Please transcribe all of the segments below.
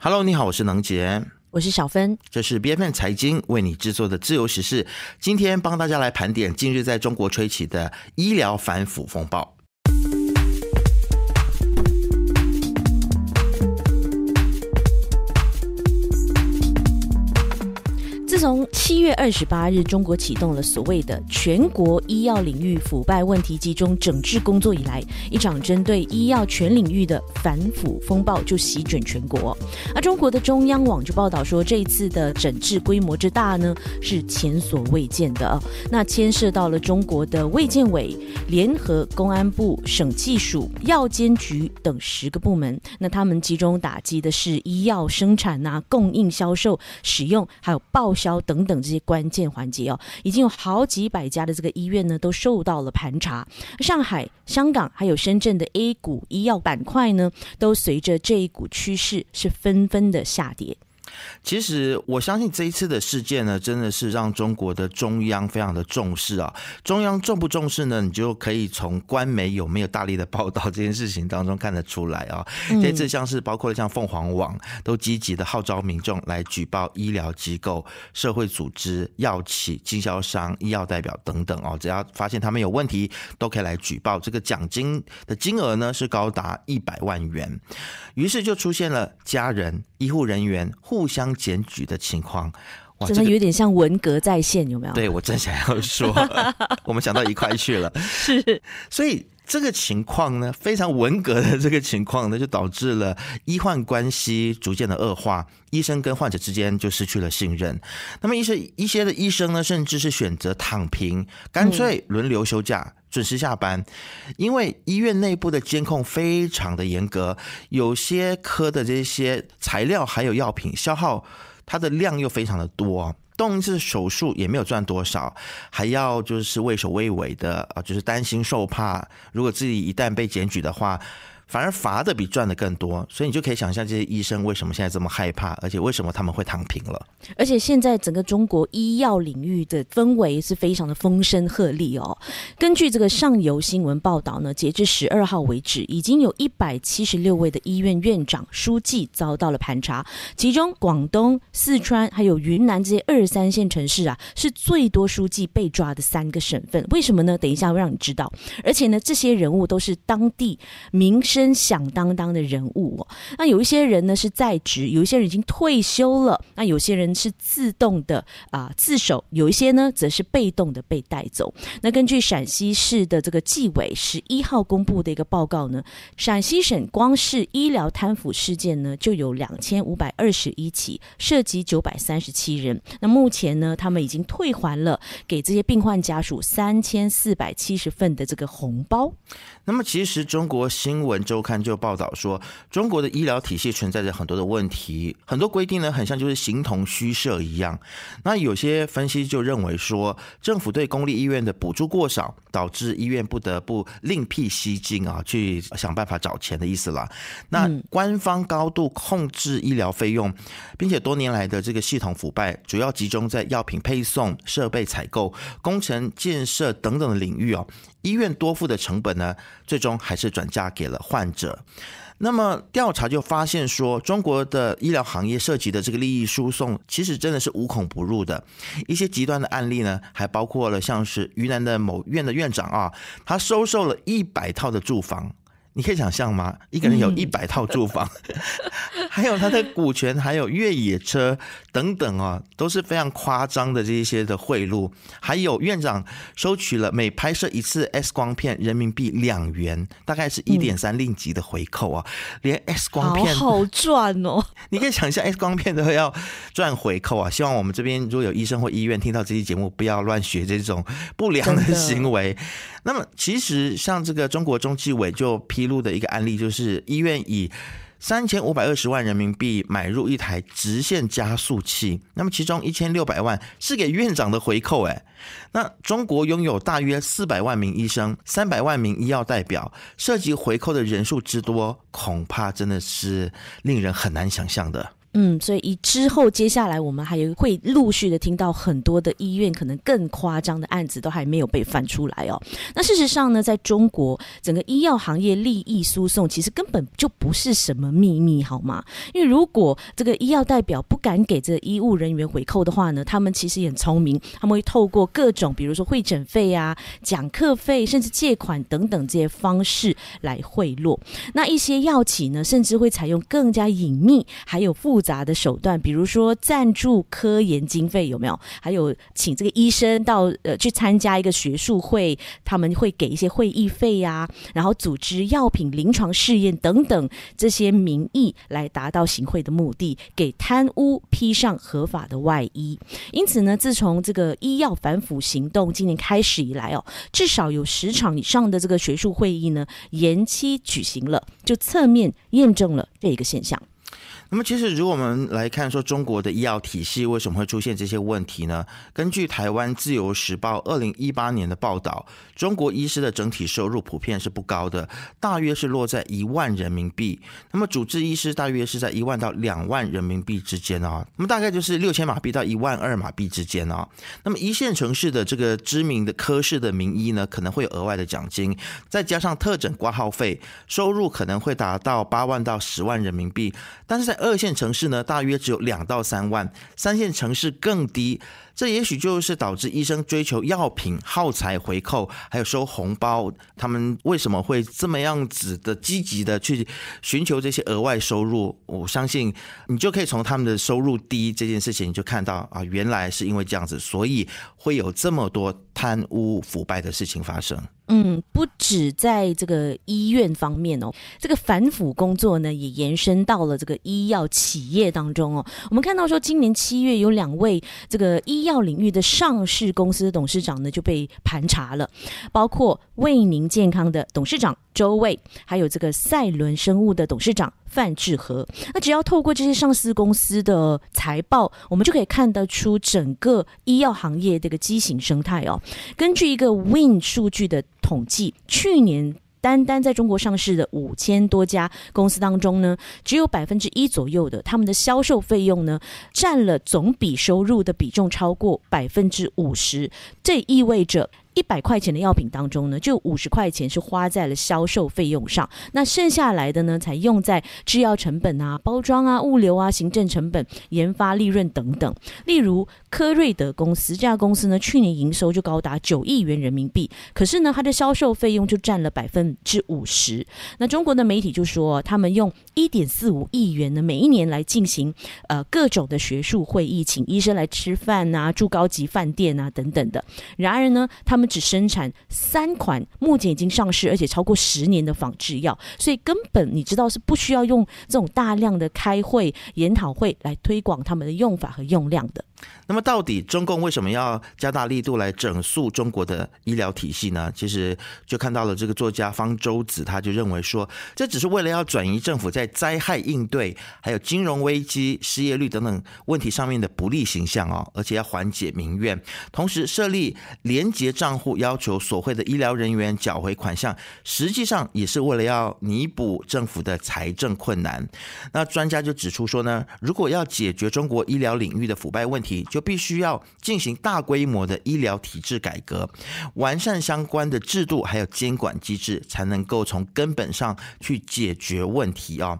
Hello，你好，我是能杰，我是小芬，这是 B F N 财经为你制作的自由时事，今天帮大家来盘点近日在中国吹起的医疗反腐风暴。自从七月二十八日，中国启动了所谓的全国医药领域腐败问题集中整治工作以来，一场针对医药全领域的反腐风暴就席卷全国。而中国的中央网就报道说，这一次的整治规模之大呢，是前所未见的。那牵涉到了中国的卫健委、联合公安部、省技术、药监局等十个部门。那他们集中打击的是医药生产啊、供应、销售、使用，还有报销。等等这些关键环节哦，已经有好几百家的这个医院呢，都受到了盘查。上海、香港还有深圳的 A 股医药板块呢，都随着这一股趋势是纷纷的下跌。其实我相信这一次的事件呢，真的是让中国的中央非常的重视啊。中央重不重视呢？你就可以从官媒有没有大力的报道这件事情当中看得出来啊。这次像是包括像凤凰网都积极的号召民众来举报医疗机构、社会组织、药企、经销商、医药代表等等哦，只要发现他们有问题，都可以来举报。这个奖金的金额呢是高达一百万元。于是就出现了家人、医护人员互相检举的情况，真的有点像文革在线，有没有？对我正想要说，我们想到一块去了。是，所以这个情况呢，非常文革的这个情况呢，就导致了医患关系逐渐的恶化，医生跟患者之间就失去了信任。那么一些一些的医生呢，甚至是选择躺平，干脆轮流休假。准时下班，因为医院内部的监控非常的严格，有些科的这些材料还有药品消耗，它的量又非常的多，动一次手术也没有赚多少，还要就是畏首畏尾的啊，就是担心受怕，如果自己一旦被检举的话。反而罚的比赚的更多，所以你就可以想象这些医生为什么现在这么害怕，而且为什么他们会躺平了。而且现在整个中国医药领域的氛围是非常的风声鹤唳哦。根据这个上游新闻报道呢，截至十二号为止，已经有一百七十六位的医院院长、书记遭到了盘查，其中广东、四川还有云南这些二三线城市啊，是最多书记被抓的三个省份。为什么呢？等一下会让你知道。而且呢，这些人物都是当地名真响当当的人物哦，那有一些人呢是在职，有一些人已经退休了，那有些人是自动的啊自首，有一些呢则是被动的被带走。那根据陕西市的这个纪委十一号公布的一个报告呢，陕西省光是医疗贪腐事件呢就有两千五百二十一起，涉及九百三十七人。那目前呢，他们已经退还了给这些病患家属三千四百七十份的这个红包。那么，其实中国新闻周刊就报道说，中国的医疗体系存在着很多的问题，很多规定呢，很像就是形同虚设一样。那有些分析就认为说，政府对公立医院的补助过少，导致医院不得不另辟蹊径啊，去想办法找钱的意思了。那官方高度控制医疗费用，并且多年来的这个系统腐败，主要集中在药品配送、设备采购、工程建设等等的领域哦。医院多付的成本呢，最终还是转嫁给了患者。那么调查就发现说，中国的医疗行业涉及的这个利益输送，其实真的是无孔不入的。一些极端的案例呢，还包括了像是云南的某院的院长啊，他收受了一百套的住房。你可以想象吗？一个人有一百套住房，还有他的股权，还有越野车等等啊，都是非常夸张的这一些的贿赂。还有院长收取了每拍摄一次 X 光片人民币两元，大概是一点三令吉的回扣啊。连 X 光片好赚哦！你可以想象 X 光片都要赚回扣啊！希望我们这边如果有医生或医院听到这期节目，不要乱学这种不良的行为。那么，其实像这个中国中纪委就披录的一个案例，就是医院以三千五百二十万人民币买入一台直线加速器，那么其中一千六百万是给院长的回扣。哎，那中国拥有大约四百万名医生、三百万名医药代表，涉及回扣的人数之多，恐怕真的是令人很难想象的。嗯，所以以之后接下来我们还会陆续的听到很多的医院可能更夸张的案子都还没有被翻出来哦。那事实上呢，在中国整个医药行业利益输送其实根本就不是什么秘密，好吗？因为如果这个医药代表不敢给这医务人员回扣的话呢，他们其实也很聪明，他们会透过各种比如说会诊费啊、讲课费，甚至借款等等这些方式来贿赂。那一些药企呢，甚至会采用更加隐秘还有复复杂的手段，比如说赞助科研经费，有没有？还有请这个医生到呃去参加一个学术会，他们会给一些会议费呀，然后组织药品临床试验等等这些名义来达到行贿的目的，给贪污披上合法的外衣。因此呢，自从这个医药反腐行动今年开始以来哦，至少有十场以上的这个学术会议呢延期举行了，就侧面验证了这一个现象。那么，其实如果我们来看说中国的医药体系为什么会出现这些问题呢？根据台湾自由时报二零一八年的报道，中国医师的整体收入普遍是不高的，大约是落在一万人民币。那么主治医师大约是在一万到两万人民币之间啊，那么大概就是六千马币到一万二马币之间啊。那么一线城市的这个知名的科室的名医呢，可能会有额外的奖金，再加上特诊挂号费，收入可能会达到八万到十万人民币。但是在二线城市呢，大约只有两到三万；三线城市更低。这也许就是导致医生追求药品耗材回扣，还有收红包，他们为什么会这么样子的积极的去寻求这些额外收入？我相信你就可以从他们的收入低这件事情，就看到啊，原来是因为这样子，所以会有这么多贪污腐败的事情发生。嗯，不止在这个医院方面哦，这个反腐工作呢，也延伸到了这个医药企业当中哦。我们看到说，今年七月有两位这个医药领域的上市公司董事长呢就被盘查了，包括卫宁健康的董事长周卫，还有这个赛伦生物的董事长。范志和，那只要透过这些上市公司的财报，我们就可以看得出整个医药行业这个畸形生态哦。根据一个 Win 数据的统计，去年单单在中国上市的五千多家公司当中呢，只有百分之一左右的他们的销售费用呢，占了总比收入的比重超过百分之五十，这意味着。一百块钱的药品当中呢，就五十块钱是花在了销售费用上，那剩下来的呢，才用在制药成本啊、包装啊、物流啊、行政成本、研发利润等等。例如科瑞德公司这家公司呢，去年营收就高达九亿元人民币，可是呢，它的销售费用就占了百分之五十。那中国的媒体就说，他们用一点四五亿元呢，每一年来进行呃各种的学术会议，请医生来吃饭啊、住高级饭店啊等等的。然而呢，他们只生产三款目前已经上市而且超过十年的仿制药，所以根本你知道是不需要用这种大量的开会研讨会来推广他们的用法和用量的。那么，到底中共为什么要加大力度来整肃中国的医疗体系呢？其实就看到了这个作家方舟子，他就认为说，这只是为了要转移政府在灾害应对、还有金融危机、失业率等等问题上面的不利形象哦，而且要缓解民怨，同时设立廉洁账户，要求所会的医疗人员缴回款项，实际上也是为了要弥补政府的财政困难。那专家就指出说呢，如果要解决中国医疗领域的腐败问题，就必须要进行大规模的医疗体制改革，完善相关的制度还有监管机制，才能够从根本上去解决问题啊！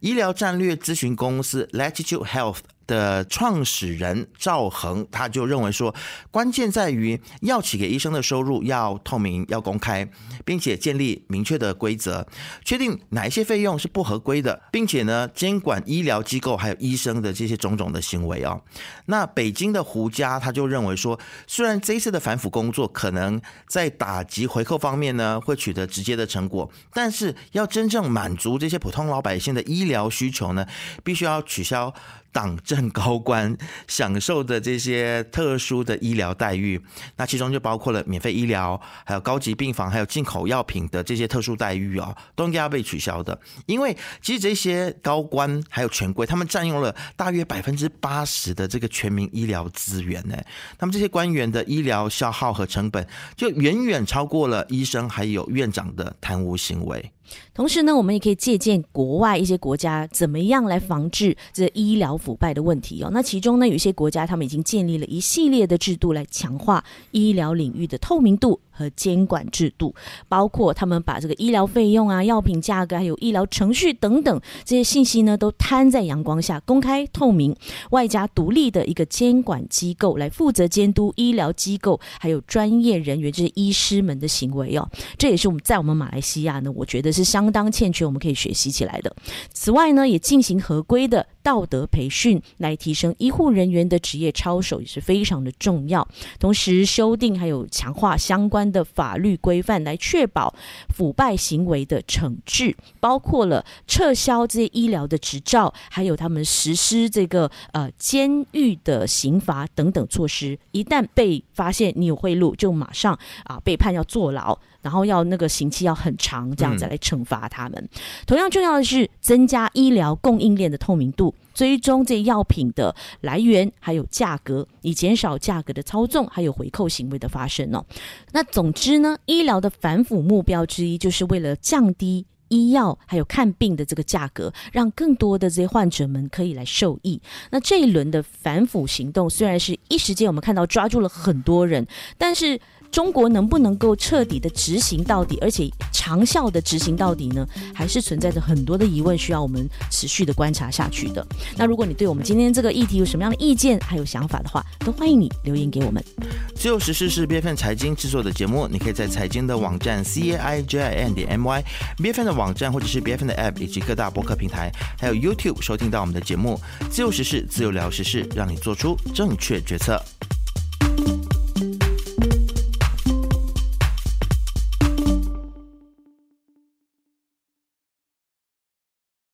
医疗战略咨询公司 Latitude Health。的创始人赵恒，他就认为说，关键在于药企给医生的收入要透明、要公开，并且建立明确的规则，确定哪一些费用是不合规的，并且呢，监管医疗机构还有医生的这些种种的行为啊。那北京的胡家他就认为说，虽然这一次的反腐工作可能在打击回扣方面呢会取得直接的成果，但是要真正满足这些普通老百姓的医疗需求呢，必须要取消。党政高官享受的这些特殊的医疗待遇，那其中就包括了免费医疗，还有高级病房，还有进口药品的这些特殊待遇哦，都应该要被取消的。因为其实这些高官还有权贵，他们占用了大约百分之八十的这个全民医疗资源呢。他们这些官员的医疗消耗和成本，就远远超过了医生还有院长的贪污行为。同时呢，我们也可以借鉴国外一些国家怎么样来防治这医疗腐败的问题哦。那其中呢，有一些国家他们已经建立了一系列的制度来强化医疗领域的透明度。和监管制度，包括他们把这个医疗费用啊、药品价格还有医疗程序等等这些信息呢，都摊在阳光下，公开透明，外加独立的一个监管机构来负责监督医疗机构还有专业人员这些医师们的行为哦。这也是我们在我们马来西亚呢，我觉得是相当欠缺，我们可以学习起来的。此外呢，也进行合规的道德培训，来提升医护人员的职业操守，也是非常的重要。同时，修订还有强化相关。的法律规范来确保腐败行为的惩治，包括了撤销这些医疗的执照，还有他们实施这个呃监狱的刑罚等等措施。一旦被发现你有贿赂，就马上啊被判要坐牢。然后要那个刑期要很长，这样子来惩罚他们。同样重要的是增加医疗供应链的透明度，追踪这药品的来源还有价格，以减少价格的操纵还有回扣行为的发生哦。那总之呢，医疗的反腐目标之一就是为了降低医药还有看病的这个价格，让更多的这些患者们可以来受益。那这一轮的反腐行动虽然是一时间我们看到抓住了很多人，但是。中国能不能够彻底的执行到底，而且长效的执行到底呢？还是存在着很多的疑问，需要我们持续的观察下去的。那如果你对我们今天这个议题有什么样的意见，还有想法的话，都欢迎你留言给我们。自由时事是 B F N 财经制作的节目，你可以在财经的网站 C A I J I N 点 M Y，B F N 的网站或者是 B F N 的 App 以及各大播客平台，还有 YouTube 收听到我们的节目。自由时事，自由聊时事，让你做出正确决策。